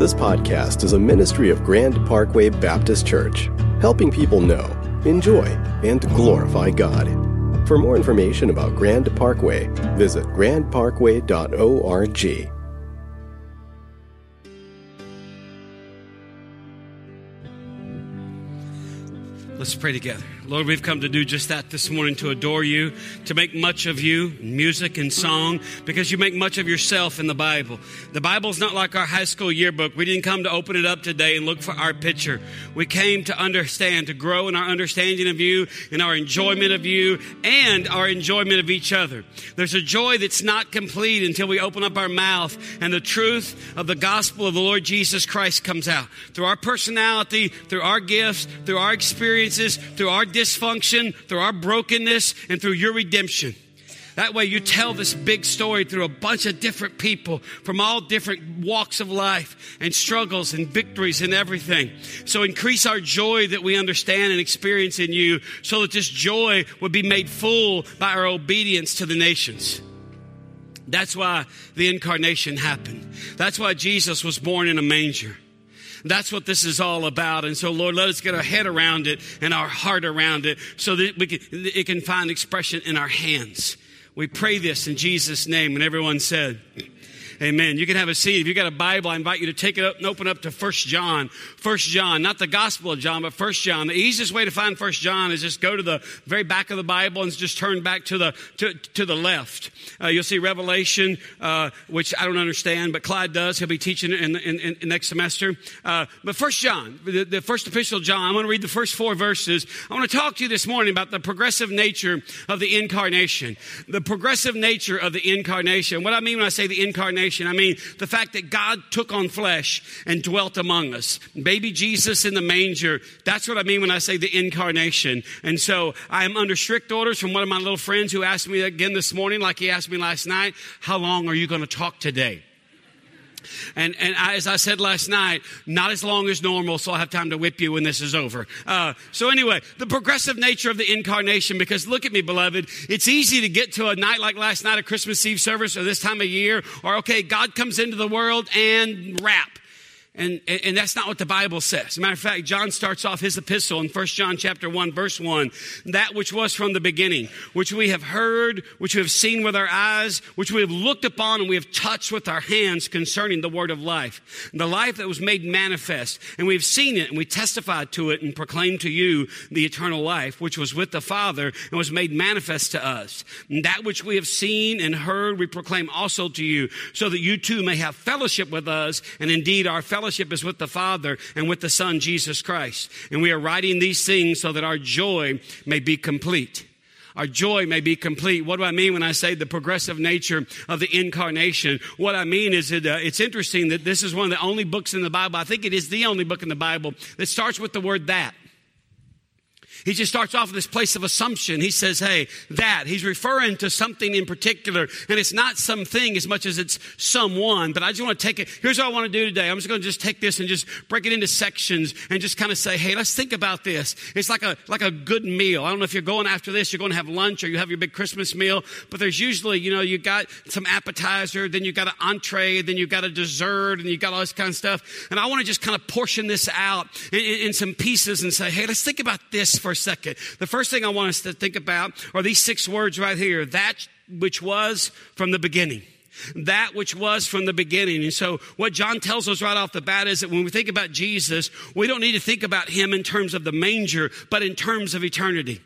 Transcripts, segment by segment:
This podcast is a ministry of Grand Parkway Baptist Church, helping people know, enjoy, and glorify God. For more information about Grand Parkway, visit grandparkway.org. Let's pray together. Lord, we've come to do just that this morning to adore you, to make much of you, music and song, because you make much of yourself in the Bible. The Bible's not like our high school yearbook. We didn't come to open it up today and look for our picture. We came to understand, to grow in our understanding of you, in our enjoyment of you, and our enjoyment of each other. There's a joy that's not complete until we open up our mouth and the truth of the gospel of the Lord Jesus Christ comes out. Through our personality, through our gifts, through our experiences, through our dysfunction, through our brokenness, and through your redemption. That way, you tell this big story through a bunch of different people from all different walks of life and struggles and victories and everything. So, increase our joy that we understand and experience in you so that this joy would be made full by our obedience to the nations. That's why the incarnation happened. That's why Jesus was born in a manger. That's what this is all about. And so, Lord, let us get our head around it and our heart around it so that we can, it can find expression in our hands. We pray this in Jesus' name. And everyone said, Amen. You can have a seat. If you've got a Bible, I invite you to take it up and open up to First John. First John, not the Gospel of John, but First John. The easiest way to find First John is just go to the very back of the Bible and just turn back to the to, to the left. Uh, you'll see Revelation, uh, which I don't understand, but Clyde does. He'll be teaching it in, in, in next semester. Uh, but First John, the, the first epistle John. I'm going to read the first four verses. I want to talk to you this morning about the progressive nature of the incarnation. The progressive nature of the incarnation. What I mean when I say the incarnation I mean the fact that God took on flesh and dwelt among us. Baby Jesus in the manger. That's what I mean when I say the incarnation. And so I am under strict orders from one of my little friends who asked me again this morning, like he asked me last night, how long are you going to talk today? And, and I, as I said last night, not as long as normal, so I'll have time to whip you when this is over. Uh, so anyway, the progressive nature of the incarnation, because look at me, beloved, it's easy to get to a night like last night, a Christmas Eve service, or this time of year, or okay, God comes into the world and rap. And, and that's not what the Bible says. Matter of fact, John starts off his epistle in 1 John chapter 1, verse 1. That which was from the beginning, which we have heard, which we have seen with our eyes, which we have looked upon and we have touched with our hands concerning the word of life. The life that was made manifest. And we've seen it and we testified to it and proclaimed to you the eternal life, which was with the Father and was made manifest to us. And that which we have seen and heard, we proclaim also to you, so that you too may have fellowship with us and indeed our fellowship fellowship is with the Father and with the Son, Jesus Christ. And we are writing these things so that our joy may be complete our joy may be complete. What do I mean when I say the progressive nature of the incarnation? What I mean is that uh, it's interesting that this is one of the only books in the Bible. I think it is the only book in the Bible that starts with the word that. He just starts off with this place of assumption. He says, hey, that. He's referring to something in particular. And it's not something as much as it's someone. But I just want to take it. Here's what I want to do today. I'm just going to just take this and just break it into sections and just kind of say, hey, let's think about this. It's like a, like a good meal. I don't know if you're going after this, you're going to have lunch or you have your big Christmas meal. But there's usually, you know, you got some appetizer, then you got an entree, then you got a dessert, and you got all this kind of stuff. And I want to just kind of portion this out in, in, in some pieces and say, hey, let's think about this for for a second. The first thing I want us to think about are these six words right here that which was from the beginning that which was from the beginning. And so, what John tells us right off the bat is that when we think about Jesus, we don't need to think about him in terms of the manger, but in terms of eternity.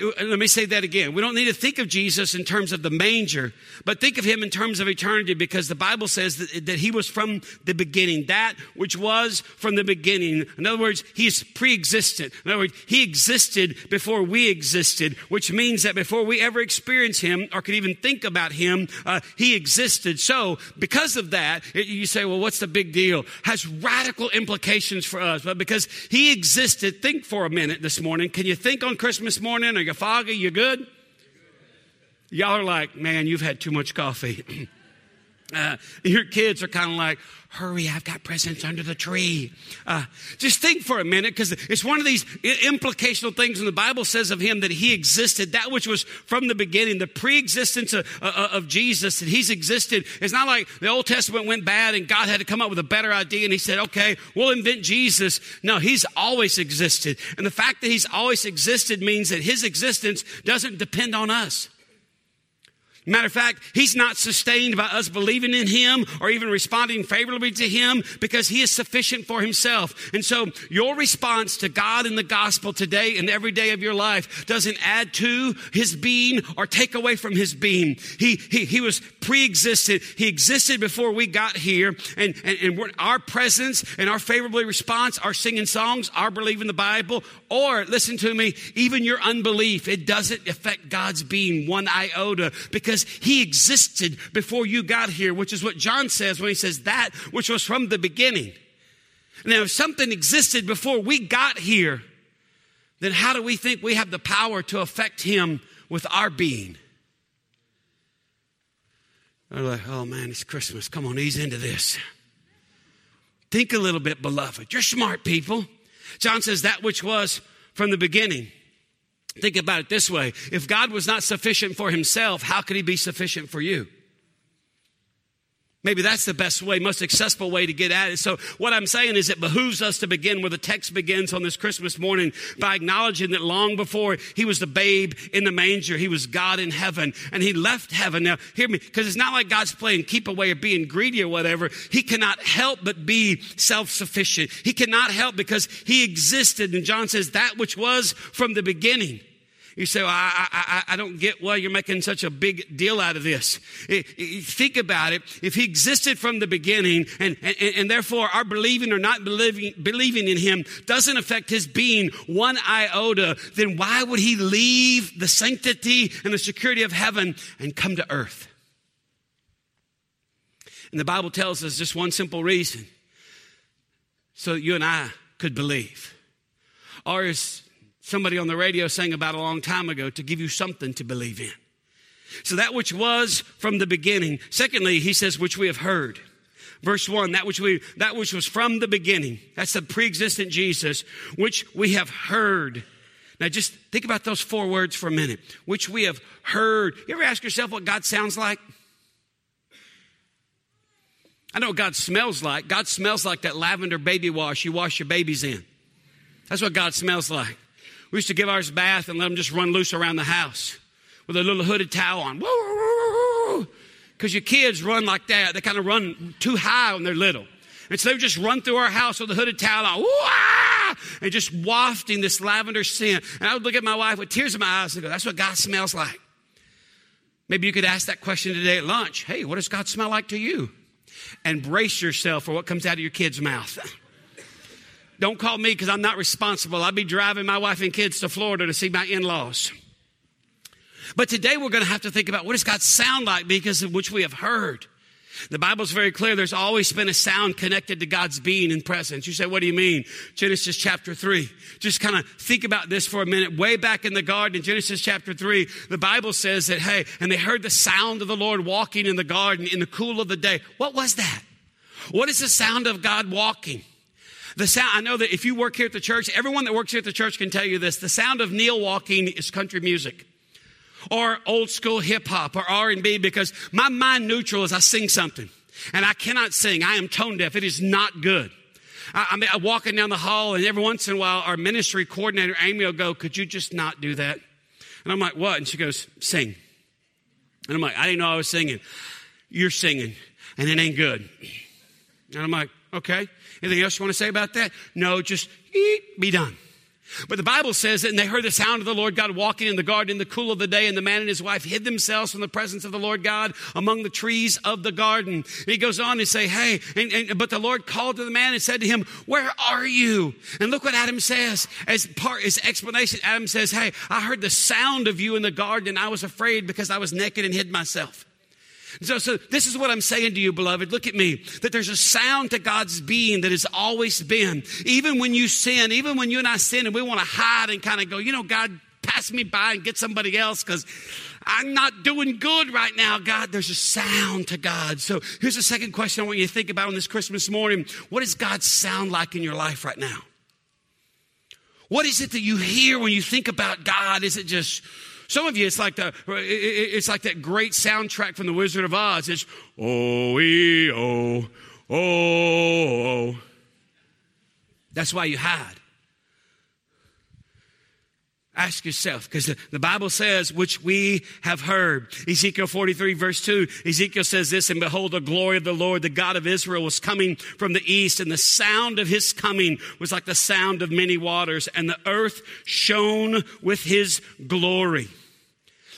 Let me say that again. We don't need to think of Jesus in terms of the manger, but think of him in terms of eternity because the Bible says that, that, he was from the beginning, that which was from the beginning. In other words, he pre existent. In other words, he existed before we existed, which means that before we ever experienced him or could even think about him, uh, he existed. So, because of that, you say, well, what's the big deal? Has radical implications for us. But because he existed, think for a minute this morning. Can you think on Christmas morning? You foggy? You good? Y'all are like, man, you've had too much coffee. Uh, your kids are kind of like, hurry, I've got presents under the tree. Uh, just think for a minute, because it's one of these implicational things when the Bible says of him that he existed, that which was from the beginning, the pre existence of, uh, of, Jesus, that he's existed. It's not like the Old Testament went bad and God had to come up with a better idea and he said, okay, we'll invent Jesus. No, he's always existed. And the fact that he's always existed means that his existence doesn't depend on us. Matter of fact, he's not sustained by us believing in him or even responding favorably to him because he is sufficient for himself. And so your response to God in the gospel today and every day of your life doesn't add to his being or take away from his being. He, he, he was pre-existed. He existed before we got here and, and, and our presence and our favorably response, our singing songs, our believing the Bible, or listen to me, even your unbelief, it doesn't affect God's being one iota because he existed before you got here, which is what John says when he says that which was from the beginning. Now, if something existed before we got here, then how do we think we have the power to affect him with our being? They're like, oh man, it's Christmas. Come on, ease into this. Think a little bit, beloved. You're smart people. John says that which was from the beginning. Think about it this way. If God was not sufficient for himself, how could he be sufficient for you? Maybe that's the best way, most accessible way to get at it. So what I'm saying is it behooves us to begin where the text begins on this Christmas morning by acknowledging that long before he was the babe in the manger, he was God in heaven and he left heaven. Now hear me, because it's not like God's playing keep away or being greedy or whatever. He cannot help but be self-sufficient. He cannot help because he existed. And John says that which was from the beginning. You say, well, I, I, I don't get why you're making such a big deal out of this. think about it. If he existed from the beginning and, and, and therefore our believing or not believing, believing in him doesn't affect his being one iota, then why would he leave the sanctity and the security of heaven and come to earth? And the Bible tells us just one simple reason so that you and I could believe. Or is somebody on the radio sang about a long time ago to give you something to believe in. So that which was from the beginning. Secondly, he says, which we have heard. Verse one, that which we, that which was from the beginning. That's the pre-existent Jesus, which we have heard. Now just think about those four words for a minute. Which we have heard. You ever ask yourself what God sounds like? I know what God smells like. God smells like that lavender baby wash you wash your babies in. That's what God smells like. We used to give ours a bath and let them just run loose around the house with a little hooded towel on. Because your kids run like that. They kind of run too high when they're little. And so they would just run through our house with a hooded towel on. Ah, and just wafting this lavender scent. And I would look at my wife with tears in my eyes and go, that's what God smells like. Maybe you could ask that question today at lunch. Hey, what does God smell like to you? And brace yourself for what comes out of your kid's mouth. Don't call me because I'm not responsible. I'll be driving my wife and kids to Florida to see my in laws. But today we're going to have to think about what does God sound like because of which we have heard. The Bible's very clear. There's always been a sound connected to God's being and presence. You say, what do you mean? Genesis chapter three. Just kind of think about this for a minute. Way back in the garden, in Genesis chapter three, the Bible says that, hey, and they heard the sound of the Lord walking in the garden in the cool of the day. What was that? What is the sound of God walking? The sound, I know that if you work here at the church, everyone that works here at the church can tell you this. The sound of Neil walking is country music or old school hip hop or R&B because my mind neutral is I sing something and I cannot sing. I am tone deaf. It is not good. I, I mean, I'm walking down the hall and every once in a while our ministry coordinator, Amy will go, could you just not do that? And I'm like, what? And she goes, sing. And I'm like, I didn't know I was singing. You're singing and it ain't good. And I'm like, okay. Anything else you want to say about that? No, just eat, be done. But the Bible says that, and they heard the sound of the Lord God walking in the garden in the cool of the day, and the man and his wife hid themselves from the presence of the Lord God among the trees of the garden. And he goes on and say, Hey, and, and, but the Lord called to the man and said to him, Where are you? And look what Adam says as part his explanation. Adam says, Hey, I heard the sound of you in the garden, and I was afraid because I was naked and hid myself. So, so this is what I'm saying to you, beloved. Look at me. That there's a sound to God's being that has always been. Even when you sin, even when you and I sin and we want to hide and kind of go, you know, God, pass me by and get somebody else because I'm not doing good right now, God. There's a sound to God. So here's the second question I want you to think about on this Christmas morning. What does God sound like in your life right now? What is it that you hear when you think about God? Is it just some of you? It's like the it's like that great soundtrack from The Wizard of Oz. It's oh ee oh, oh oh oh. That's why you hide. Ask yourself, because the, Bible says, which we have heard. Ezekiel 43, verse 2, Ezekiel says this, and behold, the glory of the Lord, the God of Israel, was coming from the east, and the sound of his coming was like the sound of many waters, and the earth shone with his glory.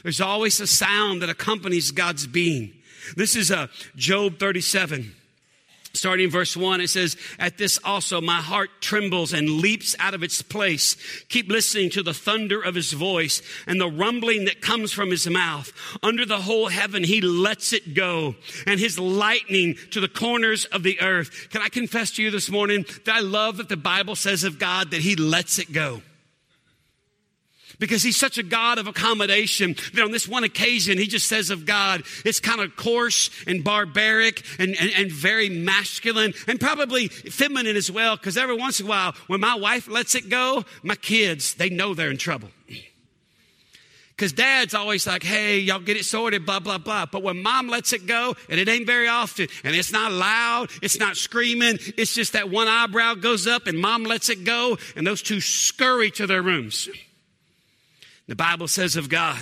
There's always a sound that accompanies God's being. This is a uh, Job 37. Starting verse 1, it says, At this also my heart trembles and leaps out of its place. Keep listening to the thunder of his voice and the rumbling that comes from his mouth. Under the whole heaven, he lets it go, and his lightning to the corners of the earth. Can I confess to you this morning that I love that the Bible says of God that he lets it go? Because he's such a God of accommodation that on this one occasion, he just says of God, it's kind of coarse and barbaric and, and, and very masculine and probably feminine as well. Because every once in a while, when my wife lets it go, my kids, they know they're in trouble. Because dad's always like, hey, y'all get it sorted, blah, blah, blah. But when mom lets it go, and it ain't very often, and it's not loud, it's not screaming, it's just that one eyebrow goes up and mom lets it go, and those two scurry to their rooms. The Bible says of God,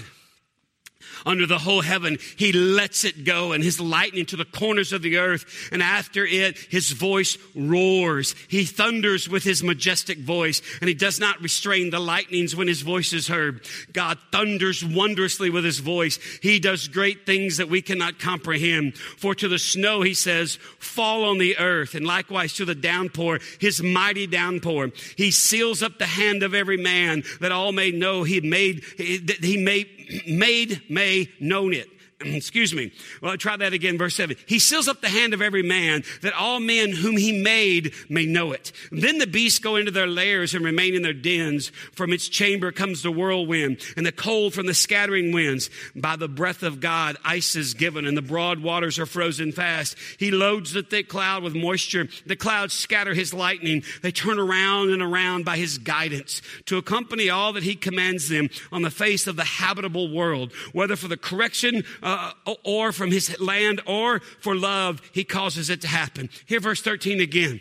under the whole heaven. He lets it go and his lightning to the corners of the earth. And after it, his voice roars. He thunders with his majestic voice and he does not restrain the lightnings when his voice is heard. God thunders wondrously with his voice. He does great things that we cannot comprehend. For to the snow, he says, fall on the earth and likewise to the downpour, his mighty downpour. He seals up the hand of every man that all may know he made, that he made, made, may known it. Excuse me. Well, try that again, verse 7. He seals up the hand of every man that all men whom he made may know it. Then the beasts go into their lairs and remain in their dens. From its chamber comes the whirlwind and the cold from the scattering winds. By the breath of God, ice is given and the broad waters are frozen fast. He loads the thick cloud with moisture. The clouds scatter his lightning. They turn around and around by his guidance to accompany all that he commands them on the face of the habitable world, whether for the correction uh, or from his land or for love, he causes it to happen. Here, verse 13 again.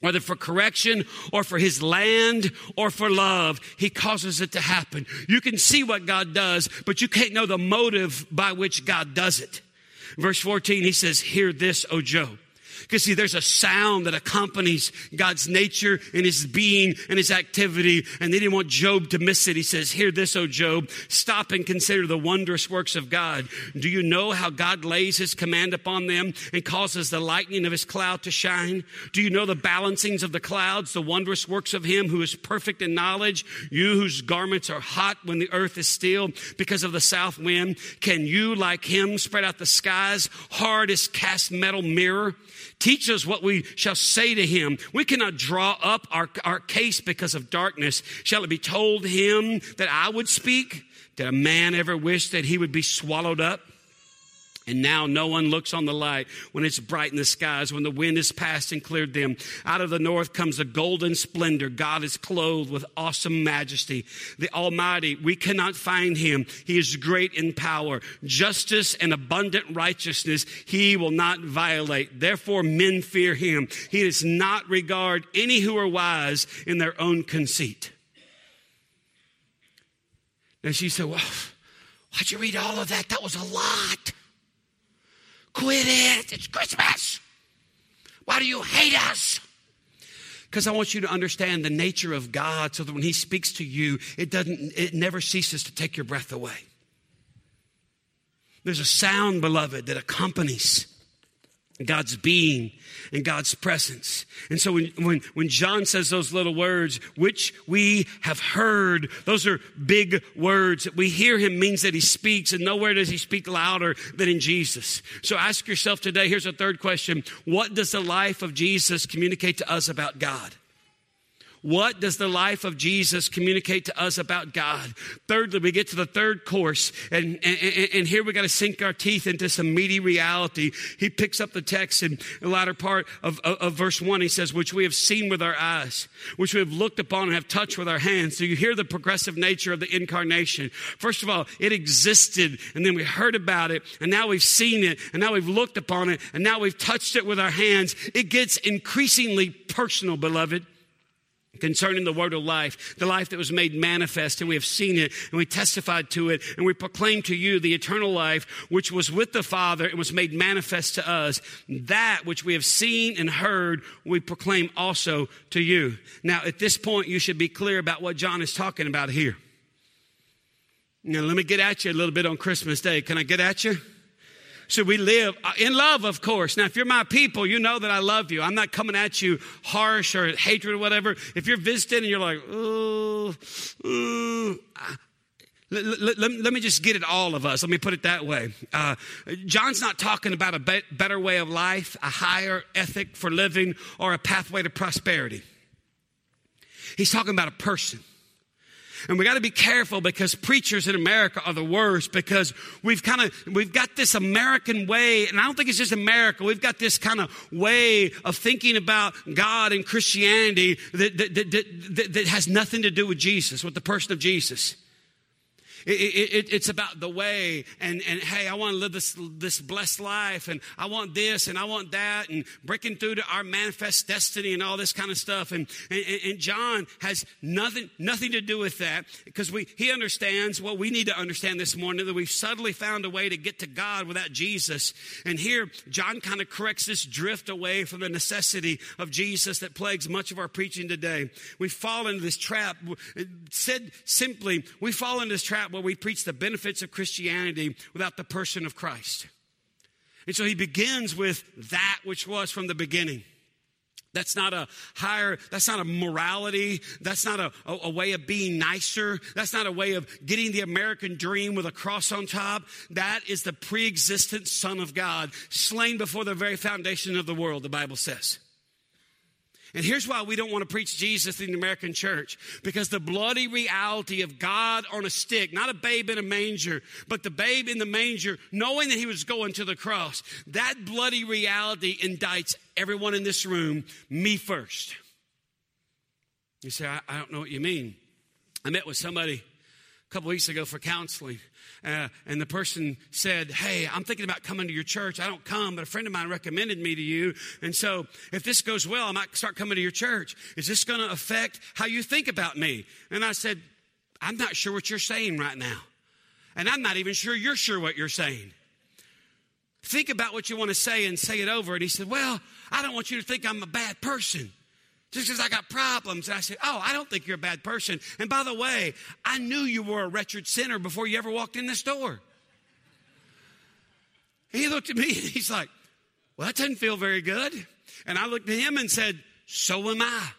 Whether for correction or for his land or for love, he causes it to happen. You can see what God does, but you can't know the motive by which God does it. Verse 14, he says, Hear this, O Job. Because see, there's a sound that accompanies God's nature and his being and his activity. And they didn't want Job to miss it. He says, Hear this, O Job. Stop and consider the wondrous works of God. Do you know how God lays his command upon them and causes the lightning of his cloud to shine? Do you know the balancings of the clouds, the wondrous works of him who is perfect in knowledge? You whose garments are hot when the earth is still because of the south wind. Can you, like him, spread out the skies hard as cast metal mirror? Teach us what we shall say to him. We cannot draw up our, our case because of darkness. Shall it be told him that I would speak? Did a man ever wish that he would be swallowed up? And now no one looks on the light when it's bright in the skies, when the wind has passed and cleared them. Out of the north comes a golden splendor. God is clothed with awesome majesty. The Almighty, we cannot find him. He is great in power. Justice and abundant righteousness he will not violate. Therefore men fear him. He does not regard any who are wise in their own conceit. And she said, well, why'd you read all of that? That was a lot. Quit it. It's Christmas. Why do you hate us? Because I want you to understand the nature of God so that when He speaks to you, it doesn't, it never ceases to take your breath away. There's a sound, beloved, that accompanies God's being and God's presence. And so when, when, when John says those little words, which we have heard, those are big words. We hear him means that he speaks, and nowhere does he speak louder than in Jesus. So ask yourself today here's a third question What does the life of Jesus communicate to us about God? What does the life of Jesus communicate to us about God? Thirdly, we get to the third course, and, and, and here we got to sink our teeth into some meaty reality. He picks up the text in the latter part of, of, of verse 1. He says, Which we have seen with our eyes, which we have looked upon and have touched with our hands. So you hear the progressive nature of the incarnation. First of all, it existed, and then we heard about it, and now we've seen it, and now we've looked upon it, and now we've touched it with our hands. It gets increasingly personal, beloved concerning the word of life, the life that was made manifest, and we have seen it, and we testified to it, and we proclaim to you the eternal life which was with the Father and was made manifest to us. That which we have seen and heard, we proclaim also to you. Now, at this point, you should be clear about what John is talking about here. Now, let me get at you a little bit on Christmas Day. Can I get at you? Should we live uh, in love, of course. Now, if you're my people, you know that I love you. I'm not coming at you harsh or hatred or whatever. If you're visiting and you're like, oh, oh let, let, let, let, me just get it all of us. Let me put it that way. Uh, John's not talking about a be- better way of life, a higher ethic for living, or a pathway to prosperity. He's talking about a person. And we got to be careful because preachers in America are the worst because we've kind of, we've got this American way, and I don't think it's just America, we've got this kind of way of thinking about God and Christianity that, that, that, that, that has nothing to do with Jesus, with the person of Jesus. It, it, it's about the way and, and hey, I want to live this, this blessed life and I want this and I want that and breaking through to our manifest destiny and all this kind of stuff. And, and, and John has nothing, nothing to do with that because we, he understands what we need to understand this morning that we've suddenly found a way to get to God without Jesus. And here, John kind of corrects this drift away from the necessity of Jesus that plagues much of our preaching today. We fall into this trap. Said simply, we fall into this trap where we preach the benefits of Christianity without the person of Christ. And so he begins with that which was from the beginning. That's not a higher, that's not a morality. That's not a, a, a, way of being nicer. That's not a way of getting the American dream with a cross on top. That is the pre existent Son of God, slain before the very foundation of the world, the Bible says. And here's why we don't want to preach Jesus in the American church because the bloody reality of God on a stick, not a babe in a manger, but the babe in the manger, knowing that he was going to the cross, that bloody reality indicts everyone in this room, me first. You say, I, I don't know what you mean. I met with somebody a couple weeks ago for counseling. Uh, and the person said, Hey, I'm thinking about coming to your church. I don't come, but a friend of mine recommended me to you. And so if this goes well, I might start coming to your church. Is this going to affect how you think about me? And I said, I'm not sure what you're saying right now. And I'm not even sure you're sure what you're saying. Think about what you want to say and say it over. And he said, Well, I don't want you to think I'm a bad person just because I got problems. And I said, Oh, I don't think you're a bad person. And by the way, I knew you were a wretched sinner before you ever walked in this door. He looked at me and he's like, Well, that doesn't feel very good. And I looked at him and said, So am I.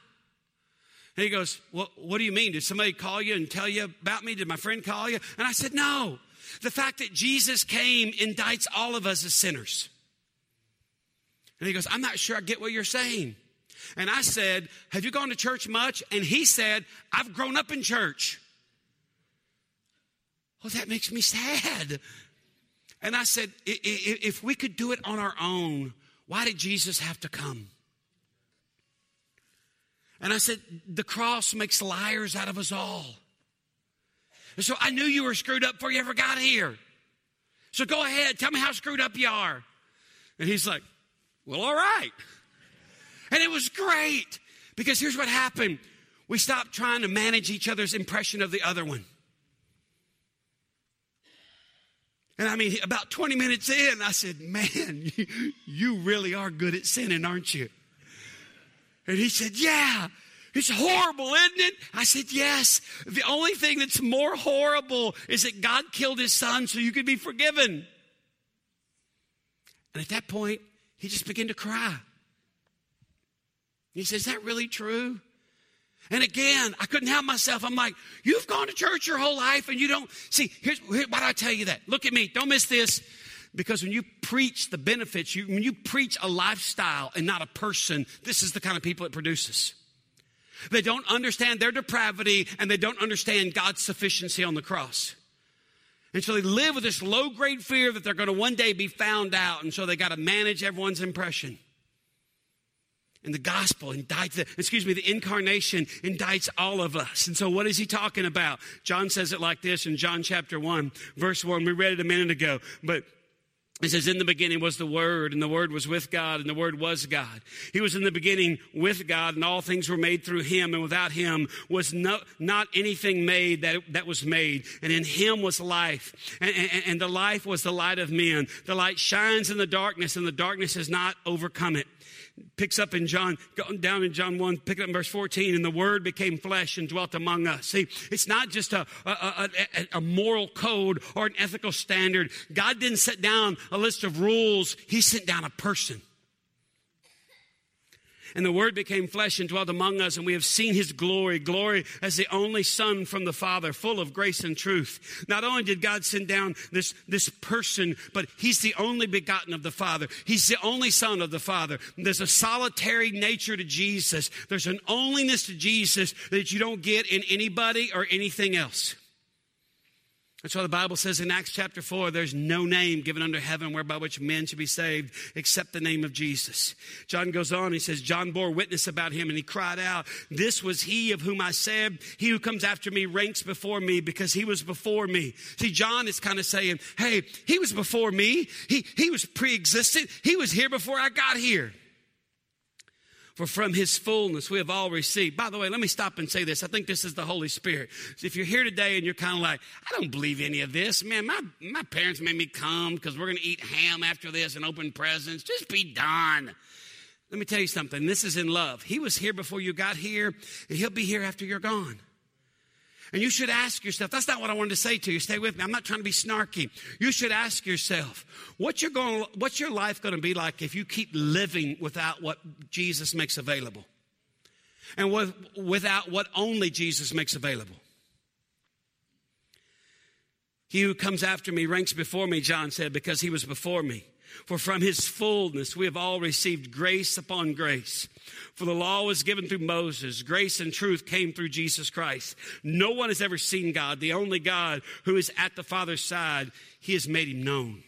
And he goes, well, What do you mean? Did somebody call you and tell you about me? Did my friend call you? And I said, No. The fact that Jesus came indicts all of us as sinners. And he goes, I'm not sure I get what you're saying. And I said, Have you gone to church much? And he said, I've grown up in church. Well, that makes me sad. And I said, If we could do it on our own, why did Jesus have to come? And I said, The cross makes liars out of us all. And so I knew you were screwed up before you ever got here. So go ahead, tell me how screwed up you are. And he's like, Well, all right. And it was great because here's what happened we stopped trying to manage each other's impression of the other one. And I mean, about 20 minutes in, I said, Man, you, really are good at sinning, aren't you? And he said, Yeah. It's horrible, isn't it? I said, Yes. The only thing that's more horrible is that God killed his son so you could be forgiven. And at that point, he just began to cry. He says, Is that really true? And again, I couldn't help myself. I'm like, You've gone to church your whole life and you don't. See, here's here, why do I tell you that? Look at me. Don't miss this. Because when you preach the benefits, you, when you preach a lifestyle and not a person, this is the kind of people it produces. They don't understand their depravity and they don't understand God's sufficiency on the cross. And so they live with this low grade fear that they're going to one day be found out. And so they got to manage everyone's impression. And the gospel indicts, the, excuse me, the incarnation indicts all of us. And so what is he talking about? John says it like this in John chapter 1, verse 1. We read it a minute ago, but it says, In the beginning was the Word, and the Word was with God, and the Word was God. He was in the beginning with God, and all things were made through Him, and without Him was no, not anything made that, that was made. And in Him was life, and, and, and the life was the light of men. The light shines in the darkness, and the darkness has not overcome it picks up in John, down in John 1, pick up in verse 14, and the word became flesh and dwelt among us. See, it's not just a, a, a, a, moral code or an ethical standard. God didn't set down a list of rules, He sent down a person. And the Word became flesh and dwelt among us, and we have seen His glory, glory as the only Son from the Father, full of grace and truth. Not only did God send down this, this person, but He's the only begotten of the Father. He's the only Son of the Father. There's a solitary nature to Jesus. There's an onlyness to Jesus that you don't get in anybody or anything else. That's why the Bible says in Acts chapter 4 there's no name given under heaven whereby which men should be saved except the name of Jesus. John goes on, he says, John bore witness about him and he cried out, This was he of whom I said, He who comes after me ranks before me because he was before me. See, John is kind of saying, Hey, he was before me. He, he was pre existent. He was here before I got here. For from his fullness we have all received. By the way, let me stop and say this. I think this is the Holy Spirit. So if you're here today and you're kind of like, I don't believe any of this, man, my, my parents made me come because we're going to eat ham after this and open presents. Just be done. Let me tell you something. This is in love. He was here before you got here, and he'll be here after you're gone. And you should ask yourself, that's not what I wanted to say to you. Stay with me. I'm not trying to be snarky. You should ask yourself, what's your, going, what's your life going to be like if you keep living without what Jesus makes available? And with, without what only Jesus makes available? He who comes after me ranks before me, John said, because he was before me. For from his fullness we have all received grace upon grace. For the law was given through Moses, grace and truth came through Jesus Christ. No one has ever seen God, the only God who is at the Father's side. He has made him known.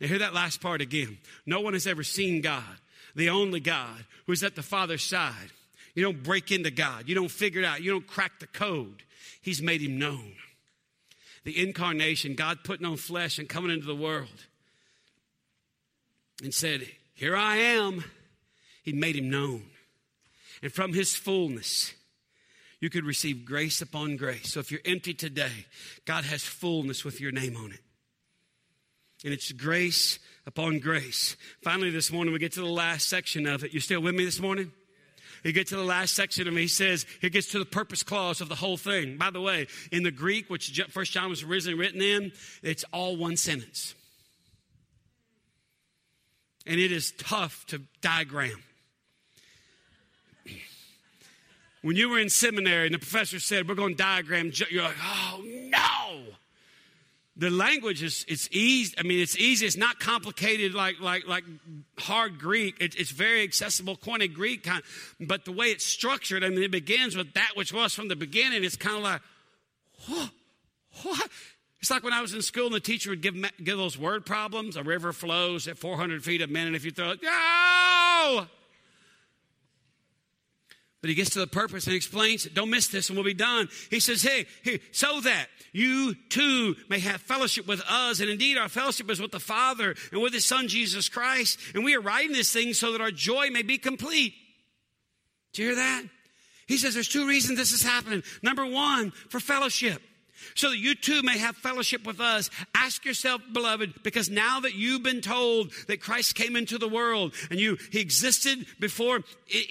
Now, hear that last part again. No one has ever seen God, the only God who is at the Father's side. You don't break into God, you don't figure it out, you don't crack the code. He's made him known. The incarnation, God putting on flesh and coming into the world and said, Here I am. He made him known. And from his fullness, you could receive grace upon grace. So if you're empty today, God has fullness with your name on it. And it's grace upon grace. Finally, this morning, we get to the last section of it. You still with me this morning? You get to the last section of it, he says, he gets to the purpose clause of the whole thing. By the way, in the Greek, which First John was originally written in, it's all one sentence. And it is tough to diagram. When you were in seminary and the professor said, We're going to diagram, you're like, Oh, no. The language is it's easy. I mean, it's easy. It's not complicated like like like hard Greek. It, it's very accessible, Koine Greek kind. But the way it's structured, I mean, it begins with that which was from the beginning. It's kind of like, what? What? It's like when I was in school and the teacher would give, give those word problems. A river flows at 400 feet a minute. And if you throw it, no! But he gets to the purpose and explains, don't miss this and we'll be done. He says, hey, hey, so that you too may have fellowship with us. And indeed, our fellowship is with the Father and with his Son, Jesus Christ. And we are writing this thing so that our joy may be complete. Do you hear that? He says there's two reasons this is happening. Number one, for fellowship so that you too may have fellowship with us. Ask yourself, beloved, because now that you've been told that Christ came into the world and you, he existed before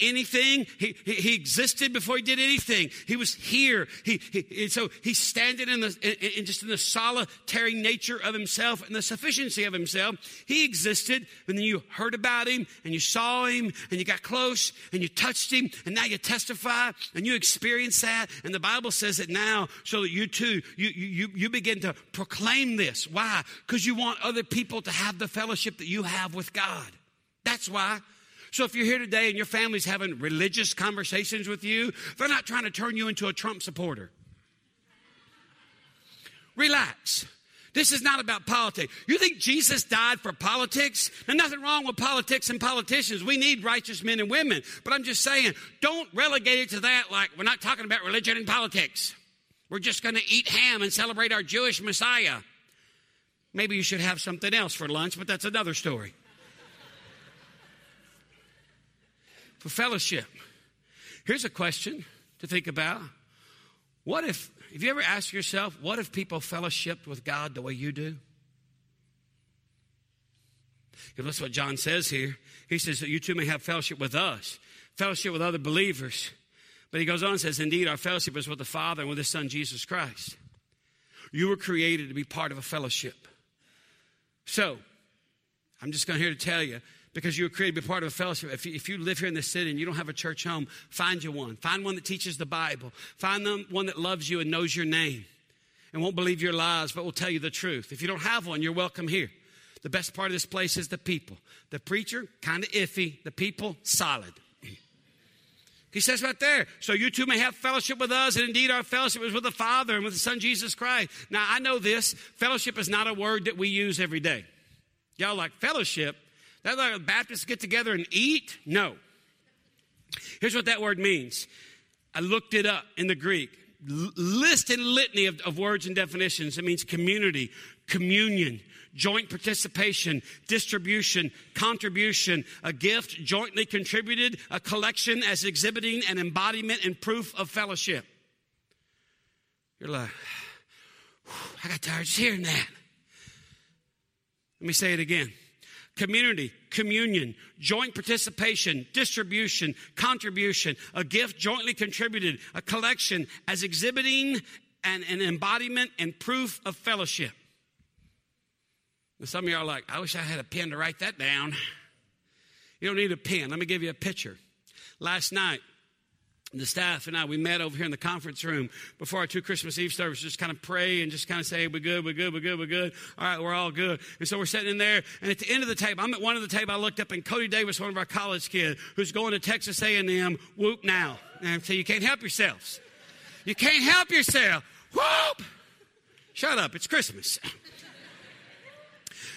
anything, he, he, he existed before he did anything. He was here. He, he so he's standing in the, in, in just in the solitary nature of himself and the sufficiency of himself. He existed, and then you heard about him and you saw him and you got close and you touched him and now you testify and you experience that. And the Bible says it now so that you too you, you, you begin to proclaim this. Why? Because you want other people to have the fellowship that you have with God. That's why. So if you're here today and your family's having religious conversations with you, they're not trying to turn you into a Trump supporter. Relax. This is not about politics. You think Jesus died for politics? There's nothing wrong with politics and politicians. We need righteous men and women. But I'm just saying, don't relegate it to that like we're not talking about religion and politics. We're just going to eat ham and celebrate our Jewish Messiah. Maybe you should have something else for lunch, but that's another story. for fellowship, here's a question to think about. What if have you ever asked yourself, what if people fellowshiped with God the way you do? Because that's what John says here. He says that you too may have fellowship with us, fellowship with other believers. But he goes on and says, Indeed, our fellowship is with the Father and with His Son, Jesus Christ. You were created to be part of a fellowship. So, I'm just going here to tell you because you were created to be part of a fellowship. If you, if you live here in the city and you don't have a church home, find you one. Find one that teaches the Bible. Find them one that loves you and knows your name and won't believe your lies, but will tell you the truth. If you don't have one, you're welcome here. The best part of this place is the people. The preacher, kind of iffy. The people, solid. He says right there, so you too may have fellowship with us, and indeed our fellowship is with the Father and with the Son Jesus Christ. Now, I know this fellowship is not a word that we use every day. Y'all like fellowship? That like Baptists get together and eat? No. Here's what that word means. I looked it up in the Greek. List and litany of, of words and definitions. It means community, communion, joint participation, distribution, contribution, a gift jointly contributed, a collection as exhibiting an embodiment and proof of fellowship. You're like, I got tired just hearing that. Let me say it again community, communion, joint participation, distribution, contribution, a gift jointly contributed, a collection as exhibiting an, an embodiment and proof of fellowship. And some of you are like, I wish I had a pen to write that down. You don't need a pen. Let me give you a picture. Last night, the staff and I, we met over here in the conference room before our two Christmas Eve services, just kind of pray and just kind of say, we're good, we're good, we're good, we're good. All right, we're all good. And so we're sitting in there, and at the end of the table, I'm at one of the table, I looked up, and Cody Davis, one of our college kids, who's going to Texas A&M, whoop now. And so you can't help yourselves. You can't help yourself. Whoop! Shut up, it's Christmas.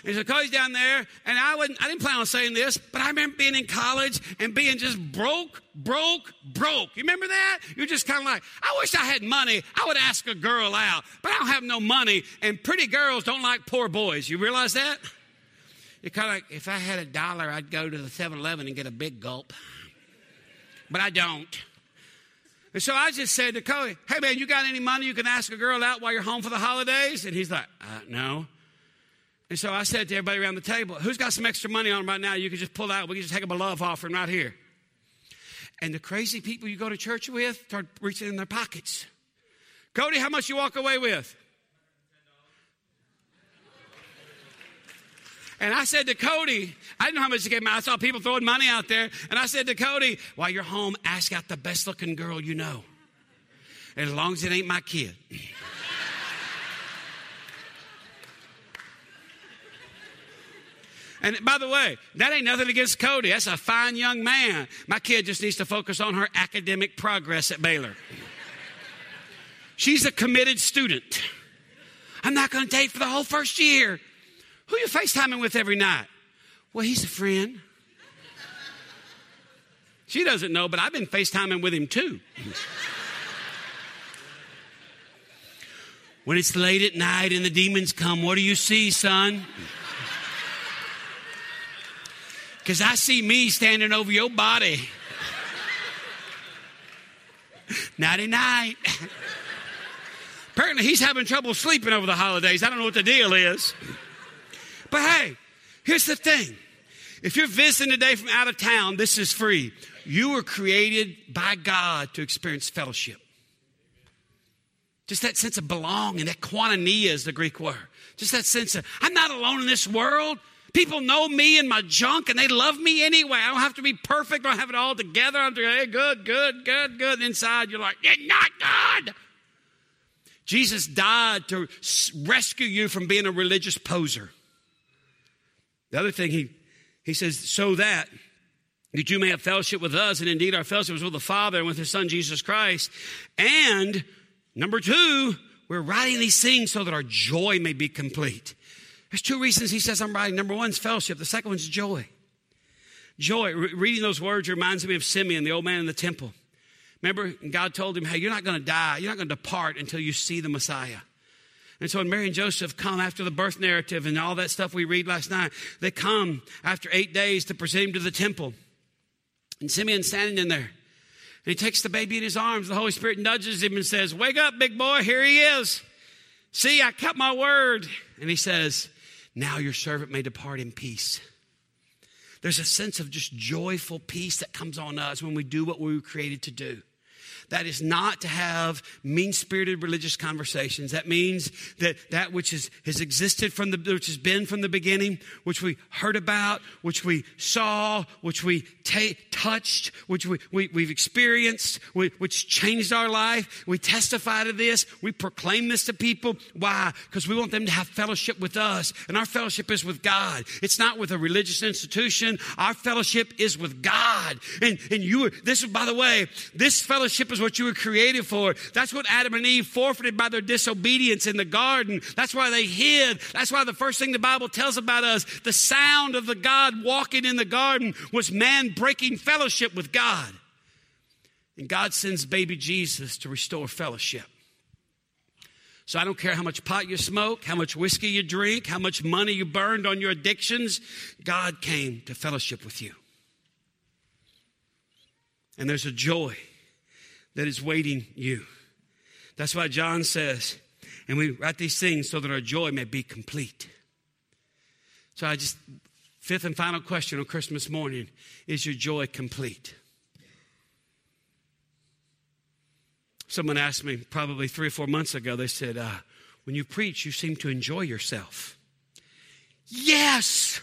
And so Cody's down there, and I wouldn't, I didn't plan on saying this, but I remember being in college and being just broke, broke, broke. You remember that? You're just kind of like, I wish I had money. I would ask a girl out, but I don't have no money, and pretty girls don't like poor boys. You realize that? You're kind of like, if I had a dollar, I'd go to the 7 Eleven and get a big gulp. But I don't. And so I just said to Cody, hey man, you got any money you can ask a girl out while you're home for the holidays? And he's like, uh, no. And so I said to everybody around the table, who's got some extra money on them right now? You can just pull out. We can just take up a love offering right here. And the crazy people you go to church with start reaching in their pockets. Cody, how much you walk away with? And I said to Cody, I didn't know how much he gave me. I saw people throwing money out there. And I said to Cody, while you're home, ask out the best looking girl you know. As long as it ain't my kid. And by the way, that ain't nothing against Cody. That's a fine young man. My kid just needs to focus on her academic progress at Baylor. She's a committed student. I'm not going to date for the whole first year. Who you FaceTiming with every night? Well, he's a friend. She doesn't know, but I've been FaceTiming with him too. when it's late at night and the demons come, what do you see, son? Because I see me standing over your body. Nighty night. Apparently, he's having trouble sleeping over the holidays. I don't know what the deal is. But hey, here's the thing if you're visiting today from out of town, this is free. You were created by God to experience fellowship. Just that sense of belonging, that koinonia is the Greek word. Just that sense of, I'm not alone in this world. People know me and my junk and they love me anyway. I don't have to be perfect. I don't have it all together. I'm like, hey, good, good, good, good. Inside, you're like, you're not good. Jesus died to rescue you from being a religious poser. The other thing he, he says, so that that you may have fellowship with us, and indeed our fellowship is with the Father and with His Son Jesus Christ. And number two, we're writing these things so that our joy may be complete. There's two reasons he says I'm writing. Number one is fellowship. The second one's joy. Joy. Re- reading those words reminds me of Simeon, the old man in the temple. Remember, God told him, hey, you're not going to die. You're not going to depart until you see the Messiah. And so when Mary and Joseph come after the birth narrative and all that stuff we read last night, they come after eight days to present him to the temple. And Simeon's standing in there. And he takes the baby in his arms. The Holy Spirit nudges him and says, Wake up, big boy. Here he is. See, I kept my word. And he says, Now your servant may depart in peace. There's a sense of just joyful peace that comes on us when we do what we were created to do. That is not to have mean spirited religious conversations. That means that that which is, has existed from the, which has been from the beginning, which we heard about, which we saw, which we ta- touched, which we, we, we've experienced, we, which changed our life. We testify to this. We proclaim this to people. Why? Because we want them to have fellowship with us. And our fellowship is with God. It's not with a religious institution. Our fellowship is with God. And, and you, this, is by the way, this fellowship is what you were created for. That's what Adam and Eve forfeited by their disobedience in the garden. That's why they hid. That's why the first thing the Bible tells about us, the sound of the God walking in the garden was man breaking fellowship with God. And God sends baby Jesus to restore fellowship. So I don't care how much pot you smoke, how much whiskey you drink, how much money you burned on your addictions, God came to fellowship with you. And there's a joy that is waiting you. That's why John says, and we write these things so that our joy may be complete. So I just, fifth and final question on Christmas morning is your joy complete? Someone asked me probably three or four months ago, they said, uh, when you preach, you seem to enjoy yourself. Yes!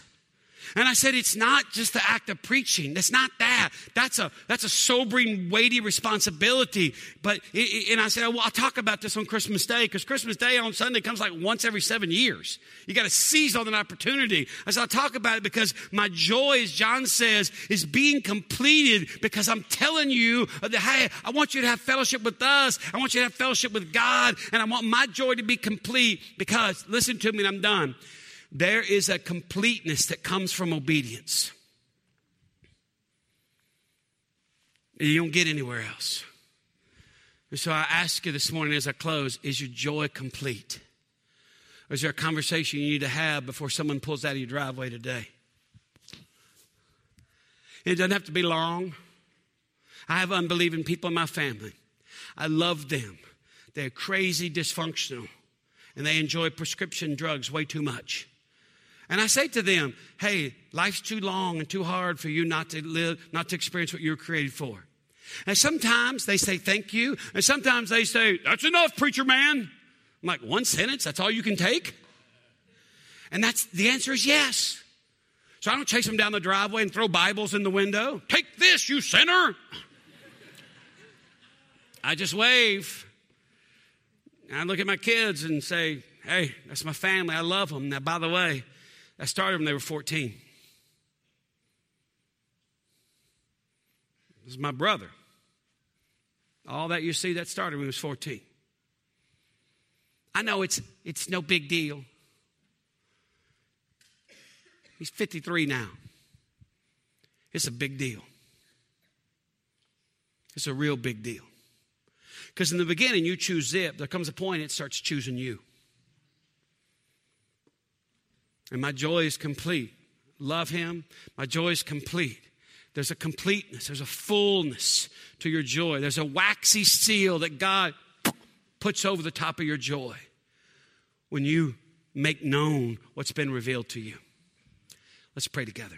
And I said, it's not just the act of preaching. That's not that. That's a, that's a sobering, weighty responsibility. But, it, and I said, well, I'll talk about this on Christmas Day because Christmas Day on Sunday comes like once every seven years. You got to seize on that opportunity. I said, I'll talk about it because my joy, as John says, is being completed because I'm telling you that, hey, I want you to have fellowship with us. I want you to have fellowship with God. And I want my joy to be complete because, listen to me and I'm done there is a completeness that comes from obedience. and You don't get anywhere else. And so I ask you this morning as I close is your joy complete? Or is there a conversation you need to have before someone pulls out of your driveway today? It doesn't have to be long. I have unbelieving people in my family. I love them. They're crazy dysfunctional and they enjoy prescription drugs way too much. And I say to them, hey, life's too long and too hard for you not to live, not to experience what you were created for. And sometimes they say thank you, and sometimes they say, that's enough, preacher man. I'm like, one sentence, that's all you can take? And that's the answer is yes. So I don't chase them down the driveway and throw Bibles in the window. Take this, you sinner. I just wave. And I look at my kids and say, hey, that's my family. I love them. Now, by the way, I started when they were 14. This is my brother. All that you see, that started when he was 14. I know it's, it's no big deal. He's 53 now. It's a big deal. It's a real big deal. Because in the beginning, you choose zip. There comes a point it starts choosing you. And my joy is complete. Love Him. My joy is complete. There's a completeness, there's a fullness to your joy. There's a waxy seal that God puts over the top of your joy when you make known what's been revealed to you. Let's pray together.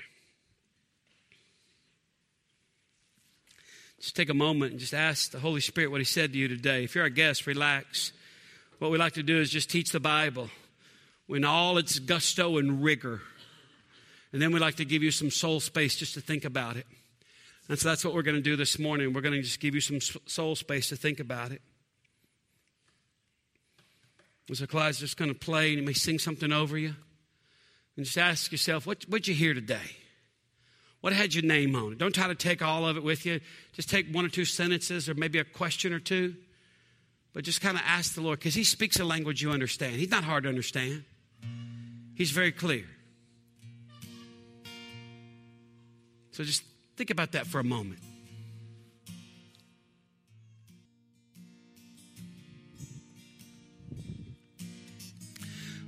Just take a moment and just ask the Holy Spirit what He said to you today. If you're a guest, relax. What we like to do is just teach the Bible in all its gusto and rigor. And then we'd like to give you some soul space just to think about it. And so that's what we're going to do this morning. We're going to just give you some soul space to think about it. So Clyde's just going to play and he may sing something over you. And just ask yourself, what, what'd you hear today? What had your name on it? Don't try to take all of it with you. Just take one or two sentences or maybe a question or two. But just kind of ask the Lord because He speaks a language you understand. He's not hard to understand, He's very clear. So just think about that for a moment.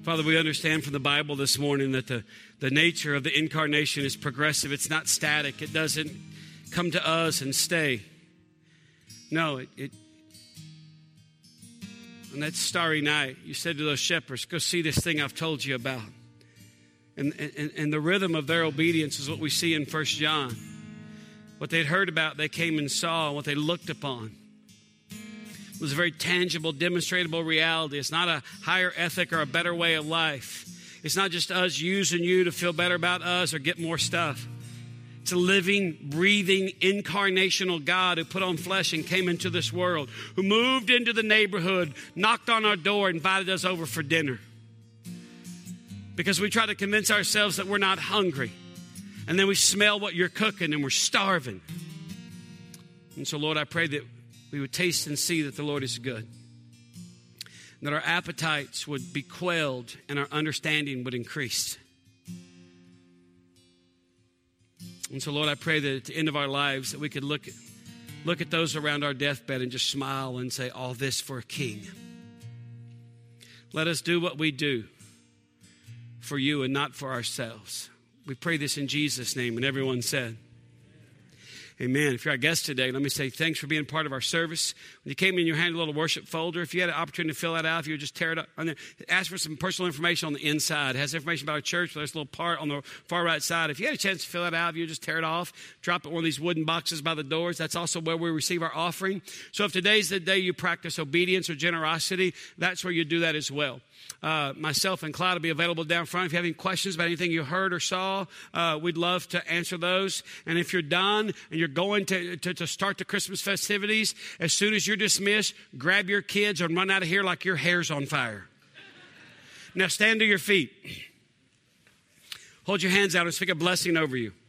Father, we understand from the Bible this morning that the, the nature of the incarnation is progressive. It's not static. It doesn't come to us and stay. No, it, it on that starry night, you said to those shepherds, Go see this thing I've told you about. And, and, and the rhythm of their obedience is what we see in First John. What they'd heard about, they came and saw, what they looked upon It was a very tangible, demonstrable reality. It's not a higher ethic or a better way of life. It's not just us using you to feel better about us or get more stuff. It's a living, breathing, incarnational God who put on flesh and came into this world, who moved into the neighborhood, knocked on our door, invited us over for dinner. Because we try to convince ourselves that we're not hungry. And then we smell what you're cooking and we're starving. And so, Lord, I pray that we would taste and see that the Lord is good. That our appetites would be quelled and our understanding would increase. And so, Lord, I pray that at the end of our lives that we could look at, look at those around our deathbed and just smile and say, All this for a king. Let us do what we do for you and not for ourselves. We pray this in Jesus' name. And everyone said, Amen. If you're our guest today, let me say thanks for being part of our service. When you came in, you handed a little worship folder. If you had an opportunity to fill that out, if you would just tear it up on there, ask for some personal information on the inside. It has information about our church. There's a little part on the far right side. If you had a chance to fill that out, if you just tear it off, drop it in one of these wooden boxes by the doors. That's also where we receive our offering. So if today's the day you practice obedience or generosity, that's where you do that as well. Uh, myself and Clyde will be available down front. If you have any questions about anything you heard or saw, uh, we'd love to answer those. And if you're done and you're going to, to, to start the Christmas festivities, as soon as you're dismissed, grab your kids and run out of here like your hair's on fire. Now stand to your feet. Hold your hands out and speak a blessing over you.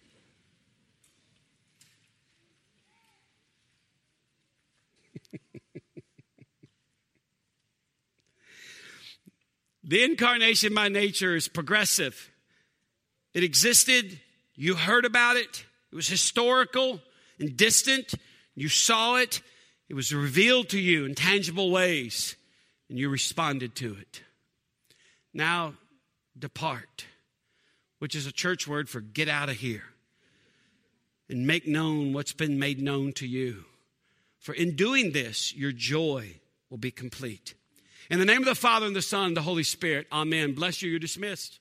The incarnation by nature is progressive. It existed, you heard about it, it was historical and distant, you saw it, it was revealed to you in tangible ways, and you responded to it. Now, depart, which is a church word for get out of here, and make known what's been made known to you. For in doing this, your joy will be complete. In the name of the Father, and the Son, and the Holy Spirit, amen. Bless you. You're dismissed.